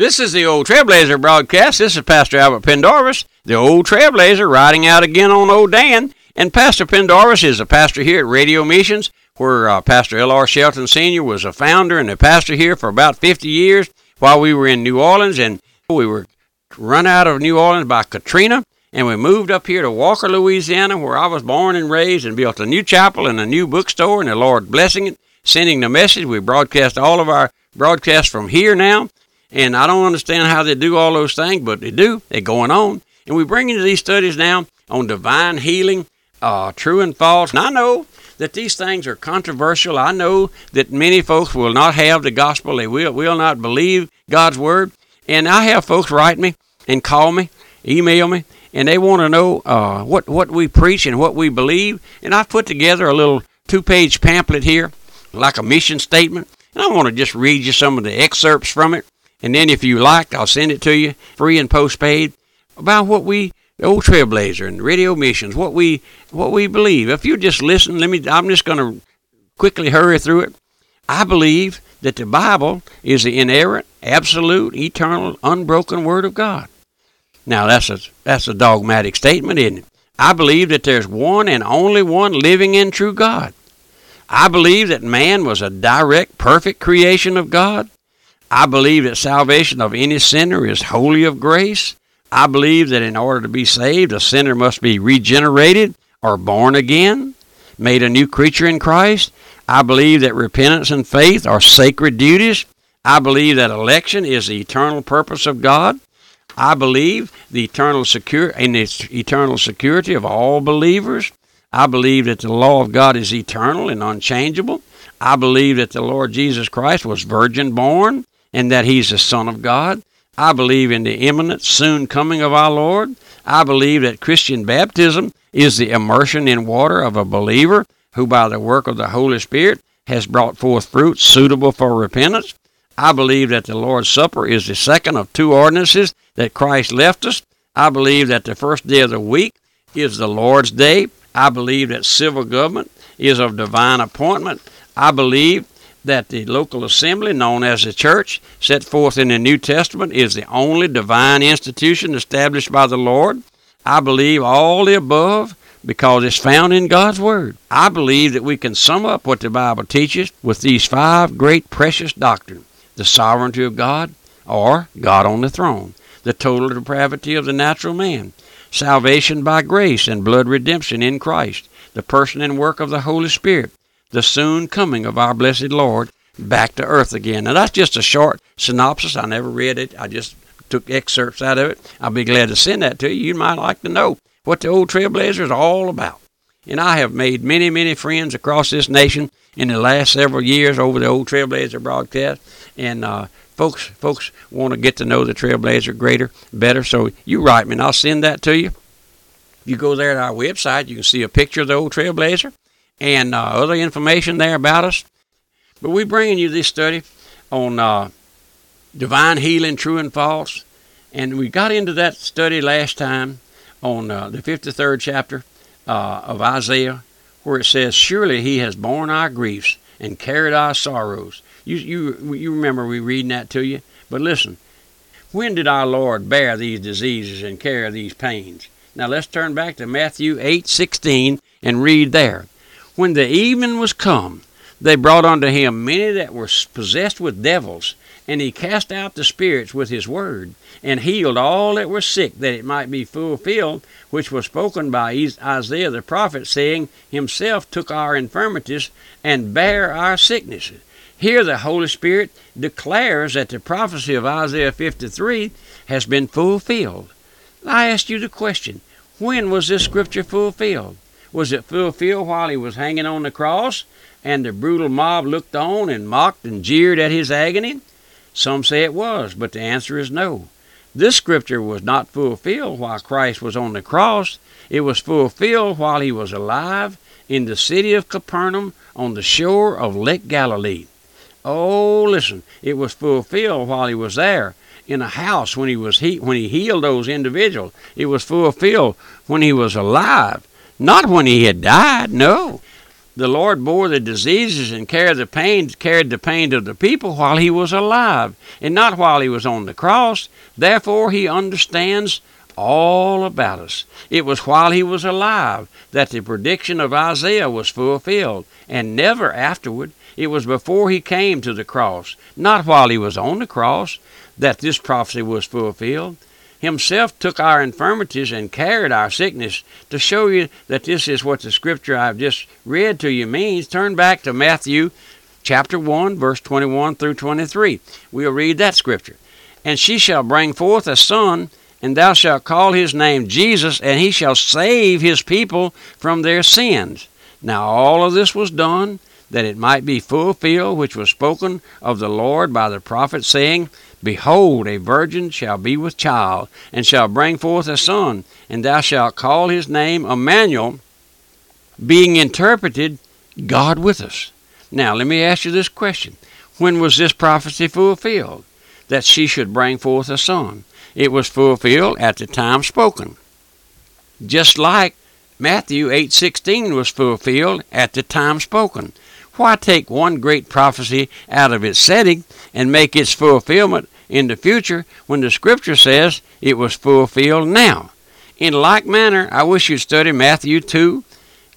This is the Old Trailblazer broadcast. This is Pastor Albert Pendarvis, the Old Trailblazer, riding out again on Old Dan. And Pastor Pendarvis is a pastor here at Radio Missions, where uh, Pastor L.R. Shelton Sr. was a founder and a pastor here for about 50 years while we were in New Orleans. And we were run out of New Orleans by Katrina. And we moved up here to Walker, Louisiana, where I was born and raised, and built a new chapel and a new bookstore, and the Lord blessing it, sending the message. We broadcast all of our broadcasts from here now. And I don't understand how they do all those things, but they do. They're going on. And we bring into these studies now on divine healing, uh, true and false. And I know that these things are controversial. I know that many folks will not have the gospel. They will, will not believe God's word. And I have folks write me and call me, email me, and they want to know uh, what, what we preach and what we believe. And I've put together a little two page pamphlet here, like a mission statement. And I want to just read you some of the excerpts from it. And then if you like, I'll send it to you free and postpaid about what we the old trailblazer and radio missions, what we what we believe. If you just listen, let me I'm just gonna quickly hurry through it. I believe that the Bible is the inerrant, absolute, eternal, unbroken word of God. Now that's a that's a dogmatic statement, isn't it? I believe that there's one and only one living and true God. I believe that man was a direct, perfect creation of God. I believe that salvation of any sinner is wholly of grace. I believe that in order to be saved, a sinner must be regenerated or born again, made a new creature in Christ. I believe that repentance and faith are sacred duties. I believe that election is the eternal purpose of God. I believe the eternal secure in its eternal security of all believers. I believe that the law of God is eternal and unchangeable. I believe that the Lord Jesus Christ was virgin born and that he's the Son of God. I believe in the imminent, soon coming of our Lord. I believe that Christian baptism is the immersion in water of a believer who, by the work of the Holy Spirit, has brought forth fruit suitable for repentance. I believe that the Lord's Supper is the second of two ordinances that Christ left us. I believe that the first day of the week is the Lord's Day. I believe that civil government is of divine appointment. I believe that the local assembly, known as the church, set forth in the New Testament, is the only divine institution established by the Lord. I believe all the above because it's found in God's Word. I believe that we can sum up what the Bible teaches with these five great precious doctrines the sovereignty of God, or God on the throne, the total depravity of the natural man, salvation by grace and blood redemption in Christ, the person and work of the Holy Spirit, the soon coming of our blessed Lord back to earth again. Now, that's just a short synopsis. I never read it, I just took excerpts out of it. I'll be glad to send that to you. You might like to know what the old Trailblazer is all about. And I have made many, many friends across this nation in the last several years over the old Trailblazer broadcast. And uh, folks, folks want to get to know the Trailblazer greater, better. So you write me, and I'll send that to you. If you go there to our website, you can see a picture of the old Trailblazer and uh, other information there about us. But we're bringing you this study on uh, divine healing, true and false. And we got into that study last time on uh, the 53rd chapter uh, of Isaiah, where it says, Surely he has borne our griefs and carried our sorrows. You, you, you remember we reading that to you? But listen, when did our Lord bear these diseases and carry these pains? Now let's turn back to Matthew 8:16 and read there. When the evening was come, they brought unto him many that were possessed with devils, and he cast out the spirits with his word, and healed all that were sick, that it might be fulfilled, which was spoken by Isaiah the prophet, saying, Himself took our infirmities and bare our sicknesses. Here the Holy Spirit declares that the prophecy of Isaiah 53 has been fulfilled. I ask you the question when was this scripture fulfilled? Was it fulfilled while he was hanging on the cross and the brutal mob looked on and mocked and jeered at his agony? Some say it was, but the answer is no. This scripture was not fulfilled while Christ was on the cross. It was fulfilled while he was alive in the city of Capernaum on the shore of Lake Galilee. Oh, listen, it was fulfilled while he was there in a house when he was he, when he healed those individuals. It was fulfilled when he was alive not when he had died, no. the Lord bore the diseases and carried the pain, carried the pain of the people while he was alive, and not while he was on the cross. Therefore, he understands all about us. It was while he was alive that the prediction of Isaiah was fulfilled, and never afterward. It was before he came to the cross, not while he was on the cross, that this prophecy was fulfilled himself took our infirmities and carried our sickness. To show you that this is what the scripture I've just read to you means, turn back to Matthew chapter 1, verse 21 through 23. We'll read that scripture. And she shall bring forth a son, and thou shalt call his name Jesus, and he shall save his people from their sins. Now all of this was done that it might be fulfilled which was spoken of the Lord by the prophet, saying, Behold, a virgin shall be with child, and shall bring forth a son, and thou shalt call his name Emmanuel, being interpreted, God with us. Now, let me ask you this question When was this prophecy fulfilled? That she should bring forth a son. It was fulfilled at the time spoken. Just like Matthew 8:16 was fulfilled at the time spoken. Why take one great prophecy out of its setting and make its fulfillment in the future when the scripture says it was fulfilled now? In like manner, I wish you'd study Matthew 2,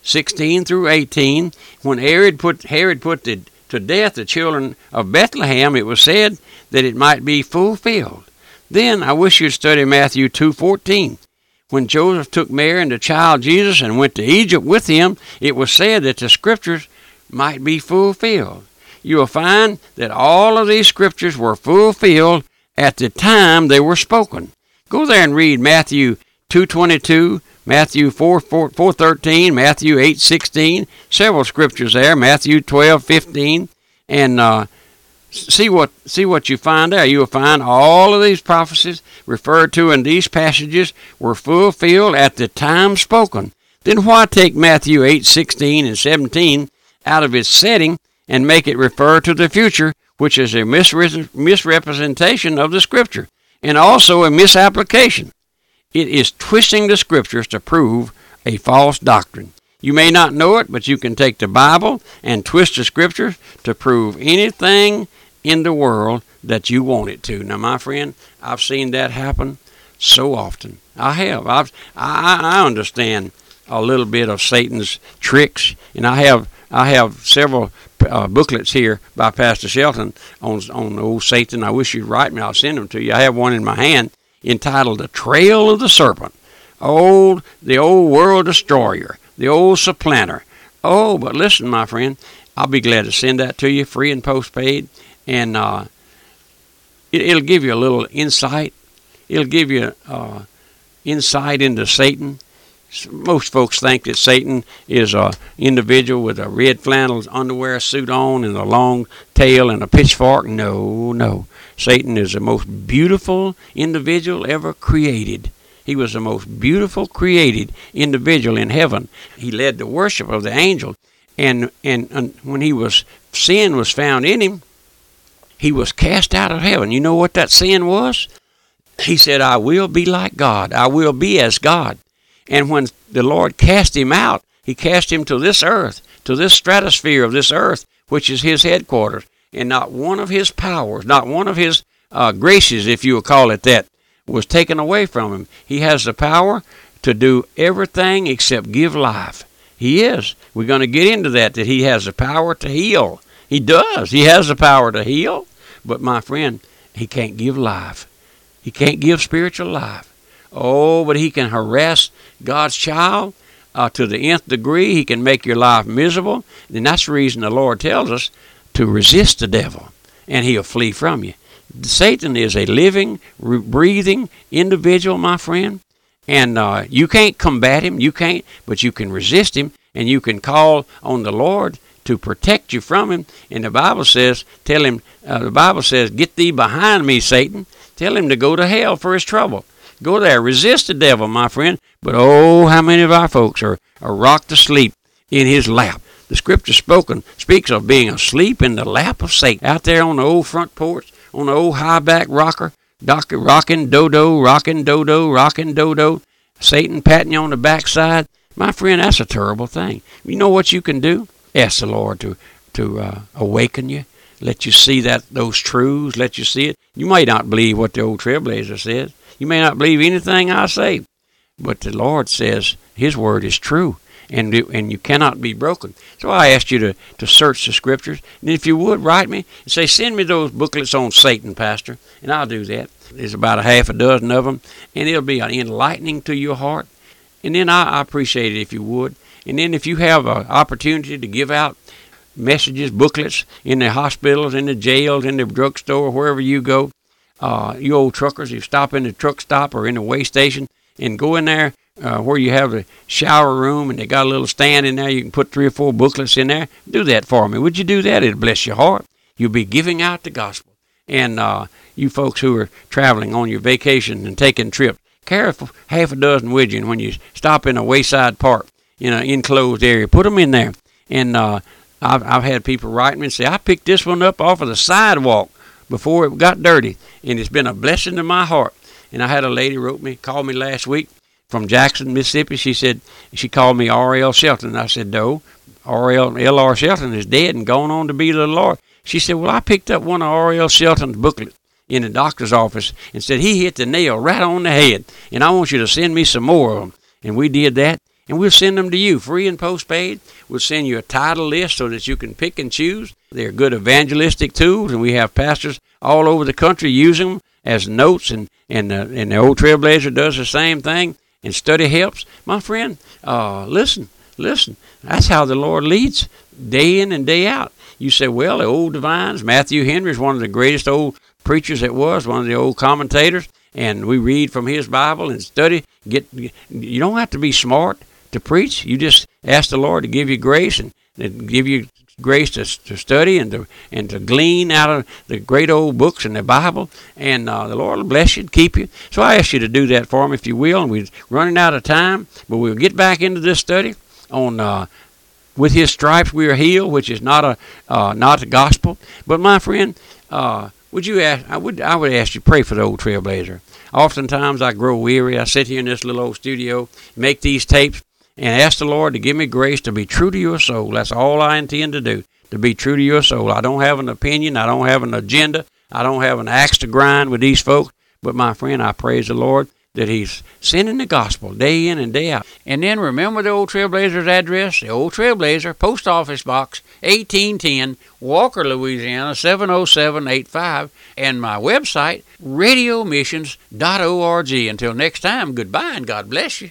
16 through 18. When Herod put, Herod put the, to death the children of Bethlehem, it was said that it might be fulfilled. Then I wish you'd study Matthew 2:14. When Joseph took Mary and the child Jesus and went to Egypt with him, it was said that the scriptures might be fulfilled. You will find that all of these scriptures were fulfilled at the time they were spoken. Go there and read Matthew 2:22, Matthew 4, 4, 413, Matthew 8:16, several scriptures there, Matthew 12:15, and uh, see what see what you find there. You will find all of these prophecies referred to in these passages were fulfilled at the time spoken. Then why take Matthew 8:16 and 17 out of its setting and make it refer to the future, which is a misrepresentation of the Scripture and also a misapplication. It is twisting the Scriptures to prove a false doctrine. You may not know it, but you can take the Bible and twist the Scriptures to prove anything in the world that you want it to. Now, my friend, I've seen that happen so often. I have. I've, I, I understand a little bit of Satan's tricks, and I have I have several uh, booklets here by Pastor Shelton on on old Satan. I wish you'd write me. I'll send them to you. I have one in my hand entitled "The Trail of the Serpent." Old, the old world destroyer, the old supplanter. Oh, but listen, my friend, I'll be glad to send that to you, free and postpaid, and uh, it, will give you a little insight. It'll give you uh, insight into Satan most folks think that Satan is a individual with a red flannel underwear suit on and a long tail and a pitchfork. No, no. Satan is the most beautiful individual ever created. He was the most beautiful created individual in heaven. He led the worship of the angel, and and, and when he was sin was found in him, he was cast out of heaven. You know what that sin was? He said, "I will be like God. I will be as God." And when the Lord cast him out, he cast him to this earth, to this stratosphere of this earth, which is his headquarters. And not one of his powers, not one of his uh, graces, if you will call it that, was taken away from him. He has the power to do everything except give life. He is. We're going to get into that, that he has the power to heal. He does. He has the power to heal. But my friend, he can't give life. He can't give spiritual life. Oh, but he can harass God's child uh, to the nth degree. He can make your life miserable. And that's the reason the Lord tells us to resist the devil, and he'll flee from you. Satan is a living, breathing individual, my friend, and uh, you can't combat him. You can't, but you can resist him, and you can call on the Lord to protect you from him. And the Bible says, "Tell him." Uh, the Bible says, "Get thee behind me, Satan." Tell him to go to hell for his trouble. Go there. Resist the devil, my friend. But oh, how many of our folks are, are rocked to sleep in his lap. The scripture spoken speaks of being asleep in the lap of Satan. Out there on the old front porch, on the old high back rocker, rocking dodo, rocking dodo, rocking dodo, Satan patting you on the backside. My friend, that's a terrible thing. You know what you can do? Ask the Lord to to uh, awaken you, let you see that those truths, let you see it. You may not believe what the old trailblazer says. You may not believe anything I say, but the Lord says His word is true, and and you cannot be broken. So I asked you to, to search the scriptures, and if you would write me and say, send me those booklets on Satan, Pastor, and I'll do that. There's about a half a dozen of them, and it'll be enlightening to your heart. And then I, I appreciate it if you would. And then if you have an opportunity to give out messages, booklets in the hospitals, in the jails, in the drugstore, wherever you go, uh, you old truckers, you stop in the truck stop or in the way station and go in there uh, where you have a shower room and they got a little stand in there. You can put three or four booklets in there. Do that for me. Would you do that? It'll bless your heart. You'll be giving out the gospel. And uh, you folks who are traveling on your vacation and taking trips, carry half a dozen with you. when you stop in a wayside park, in an enclosed area, put them in there. And uh, I've, I've had people write me and say, I picked this one up off of the sidewalk before it got dirty, and it's been a blessing to my heart. And I had a lady wrote me, called me last week from Jackson, Mississippi. She said she called me R.L. Shelton. I said, no, R.L. L.R. Shelton is dead and gone on to be the Lord. She said, well, I picked up one of R.L. Shelton's booklets in the doctor's office and said he hit the nail right on the head, and I want you to send me some more of them. And we did that, and we'll send them to you free and postpaid. We'll send you a title list so that you can pick and choose. They're good evangelistic tools, and we have pastors all over the country using them as notes, and and uh, and the old Trailblazer does the same thing. And study helps, my friend. Uh, listen, listen. That's how the Lord leads, day in and day out. You say, well, the old divines. Matthew Henry is one of the greatest old preachers that was, one of the old commentators, and we read from his Bible and study. Get you don't have to be smart to preach. You just ask the Lord to give you grace and, and give you grace to, to study and to and to glean out of the great old books and the Bible, and uh, the Lord will bless you and keep you. So I ask you to do that for me if you will. And we're running out of time, but we'll get back into this study on. Uh, with his stripes we are healed, which is not a uh, not the gospel. But my friend, uh, would you ask? I would I would ask you pray for the old trailblazer. Oftentimes I grow weary. I sit here in this little old studio, make these tapes, and ask the Lord to give me grace to be true to your soul. That's all I intend to do, to be true to your soul. I don't have an opinion. I don't have an agenda. I don't have an axe to grind with these folks. But my friend, I praise the Lord that He's sending the gospel day in and day out. And then remember the old Trailblazer's address? The old Trailblazer, Post Office Box 1810, Walker, Louisiana 70785, and my website, radiomissions.org. Until next time, goodbye and God bless you.